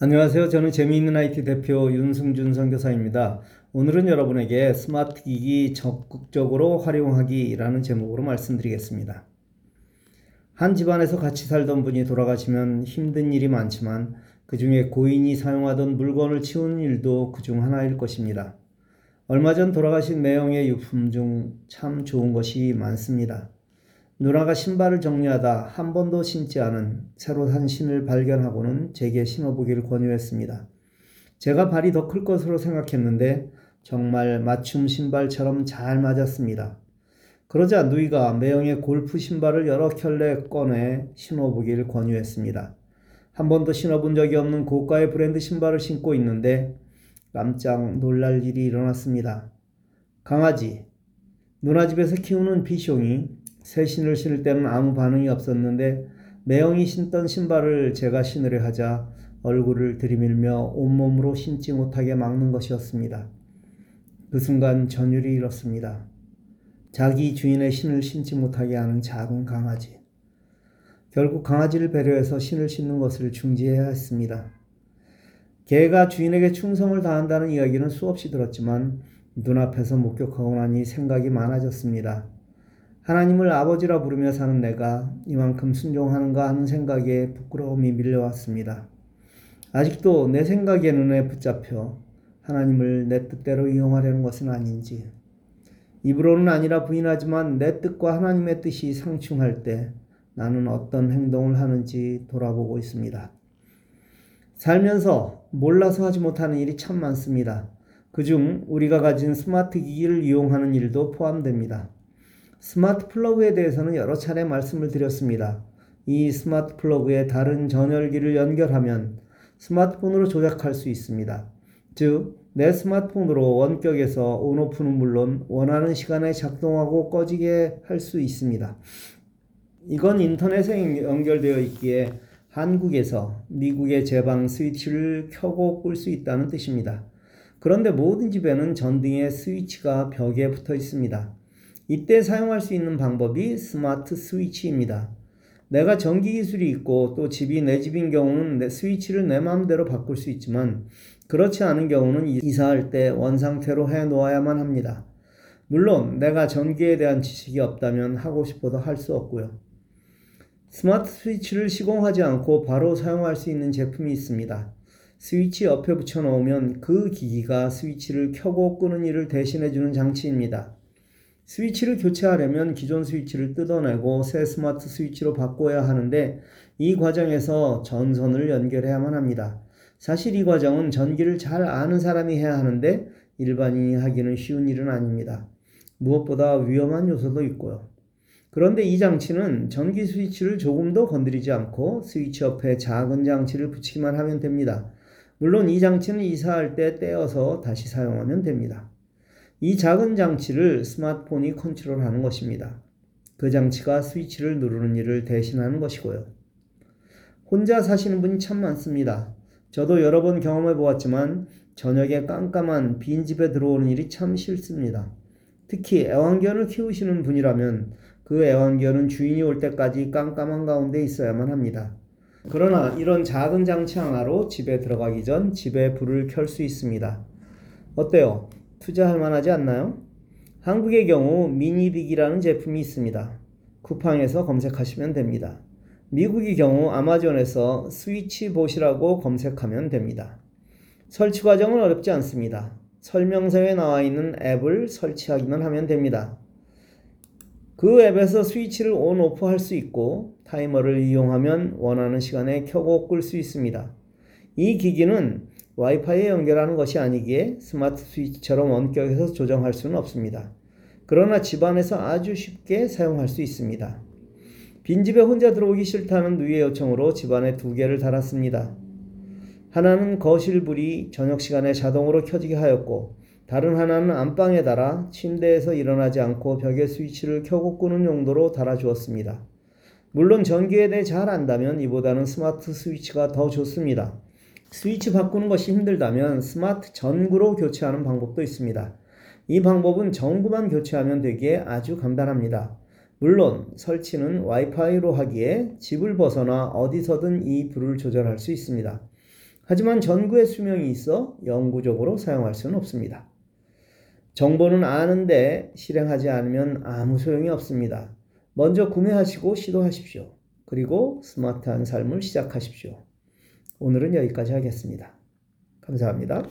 안녕하세요. 저는 재미있는 IT 대표 윤승준 선교사입니다. 오늘은 여러분에게 스마트 기기 적극적으로 활용하기라는 제목으로 말씀드리겠습니다. 한 집안에서 같이 살던 분이 돌아가시면 힘든 일이 많지만 그 중에 고인이 사용하던 물건을 치우는 일도 그 중 하나일 것입니다. 얼마 전 돌아가신 매형의 유품 중 참 좋은 것이 많습니다. 누나가 신발을 정리하다 한 번도 신지 않은 새로 산 신을 발견하고는 제게 신어보기를 권유했습니다. 제가 발이 더 클 것으로 생각했는데 정말 맞춤 신발처럼 잘 맞았습니다. 그러자 누이가 매형의 골프 신발을 여러 켤레 꺼내 신어보기를 권유했습니다. 한 번도 신어본 적이 없는 고가의 브랜드 신발을 신고 있는데 깜짝 놀랄 일이 일어났습니다. 강아지, 누나 집에서 키우는 비숑이 새 신을 신을 때는 아무 반응이 없었는데 매형이 신던 신발을 제가 신으려 하자 얼굴을 들이밀며 온몸으로 신지 못하게 막는 것이었습니다. 그 순간 전율이 일었습니다. 자기 주인의 신을 신지 못하게 하는 작은 강아지. 결국 강아지를 배려해서 신을 신는 것을 중지해야 했습니다. 개가 주인에게 충성을 다한다는 이야기는 수없이 들었지만 눈앞에서 목격하고 나니 생각이 많아졌습니다. 하나님을 아버지라 부르며 사는 내가 이만큼 순종하는가 하는 생각에 부끄러움이 밀려왔습니다. 아직도 내 생각의 눈에 붙잡혀 하나님을 내 뜻대로 이용하려는 것은 아닌지, 입으로는 아니라 부인하지만 내 뜻과 하나님의 뜻이 상충할 때 나는 어떤 행동을 하는지 돌아보고 있습니다. 살면서 몰라서 하지 못하는 일이 참 많습니다. 그중 우리가 가진 스마트 기기를 이용하는 일도 포함됩니다. 스마트 플러그에 대해서는 여러 차례 말씀을 드렸습니다. 이 스마트 플러그에 다른 전열기를 연결하면 스마트폰으로 조작할 수 있습니다. 즉, 내 스마트폰으로 원격에서 온오프는 물론 원하는 시간에 작동하고 꺼지게 할 수 있습니다. 이건 인터넷에 연결되어 있기에 한국에서 미국의 제 방 스위치를 켜고 끌 수 있다는 뜻입니다. 그런데 모든 집에는 전등의 스위치가 벽에 붙어 있습니다. 이때 사용할 수 있는 방법이 스마트 스위치입니다. 내가 전기 기술이 있고 또 집이 내 집인 경우는 내 스위치를 내 마음대로 바꿀 수 있지만 그렇지 않은 경우는 이사할 때 원상태로 해 놓아야만 합니다. 물론 내가 전기에 대한 지식이 없다면 하고 싶어도 할 수 없고요. 스마트 스위치를 시공하지 않고 바로 사용할 수 있는 제품이 있습니다. 스위치 옆에 붙여 놓으면 그 기기가 스위치를 켜고 끄는 일을 대신해 주는 장치입니다. 스위치를 교체하려면 기존 스위치를 뜯어내고 새 스마트 스위치로 바꿔야 하는데 이 과정에서 전선을 연결해야만 합니다. 사실 이 과정은 전기를 잘 아는 사람이 해야 하는데 일반인이 하기는 쉬운 일은 아닙니다. 무엇보다 위험한 요소도 있고요. 그런데 이 장치는 전기 스위치를 조금도 건드리지 않고 스위치 옆에 작은 장치를 붙이기만 하면 됩니다. 물론 이 장치는 이사할 때 떼어서 다시 사용하면 됩니다. 이 작은 장치를 스마트폰이 컨트롤하는 것입니다. 그 장치가 스위치를 누르는 일을 대신하는 것이고요. 혼자 사시는 분이 참 많습니다. 저도 여러 번 경험해 보았지만 저녁에 깜깜한 빈 집에 들어오는 일이 참 싫습니다. 특히 애완견을 키우시는 분이라면 그 애완견은 주인이 올 때까지 깜깜한 가운데 있어야만 합니다. 그러나 이런 작은 장치 하나로 집에 들어가기 전 집에 불을 켤 수 있습니다. 어때요? 투자할 만하지 않나요? 한국의 경우 미니빅이라는 제품이 있습니다. 쿠팡에서 검색하시면 됩니다. 미국의 경우 아마존에서 스위치봇이라고 검색하면 됩니다. 설치 과정은 어렵지 않습니다. 설명서에 나와 있는 앱을 설치하기만 하면 됩니다. 그 앱에서 스위치를 온, 오프 할 수 있고 타이머를 이용하면 원하는 시간에 켜고 끌 수 있습니다. 이 기기는 와이파이에 연결하는 것이 아니기에 스마트 스위치처럼 원격에서 조정할 수는 없습니다. 그러나 집안에서 아주 쉽게 사용할 수 있습니다. 빈집에 혼자 들어오기 싫다는 누이의 요청으로 집안에 두 개를 달았습니다. 하나는 거실 불이 저녁 시간에 자동으로 켜지게 하였고 다른 하나는 안방에 달아 침대에서 일어나지 않고 벽에 스위치를 켜고 끄는 용도로 달아주었습니다. 물론 전기에 대해 잘 안다면 이보다는 스마트 스위치가 더 좋습니다. 스위치 바꾸는 것이 힘들다면 스마트 전구로 교체하는 방법도 있습니다. 이 방법은 전구만 교체하면 되기에 아주 간단합니다. 물론 설치는 와이파이로 하기에 집을 벗어나 어디서든 이 불을 조절할 수 있습니다. 하지만 전구의 수명이 있어 영구적으로 사용할 수는 없습니다. 정보는 아는데 실행하지 않으면 아무 소용이 없습니다. 먼저 구매하시고 시도하십시오. 그리고 스마트한 삶을 시작하십시오. 오늘은 여기까지 하겠습니다. 감사합니다.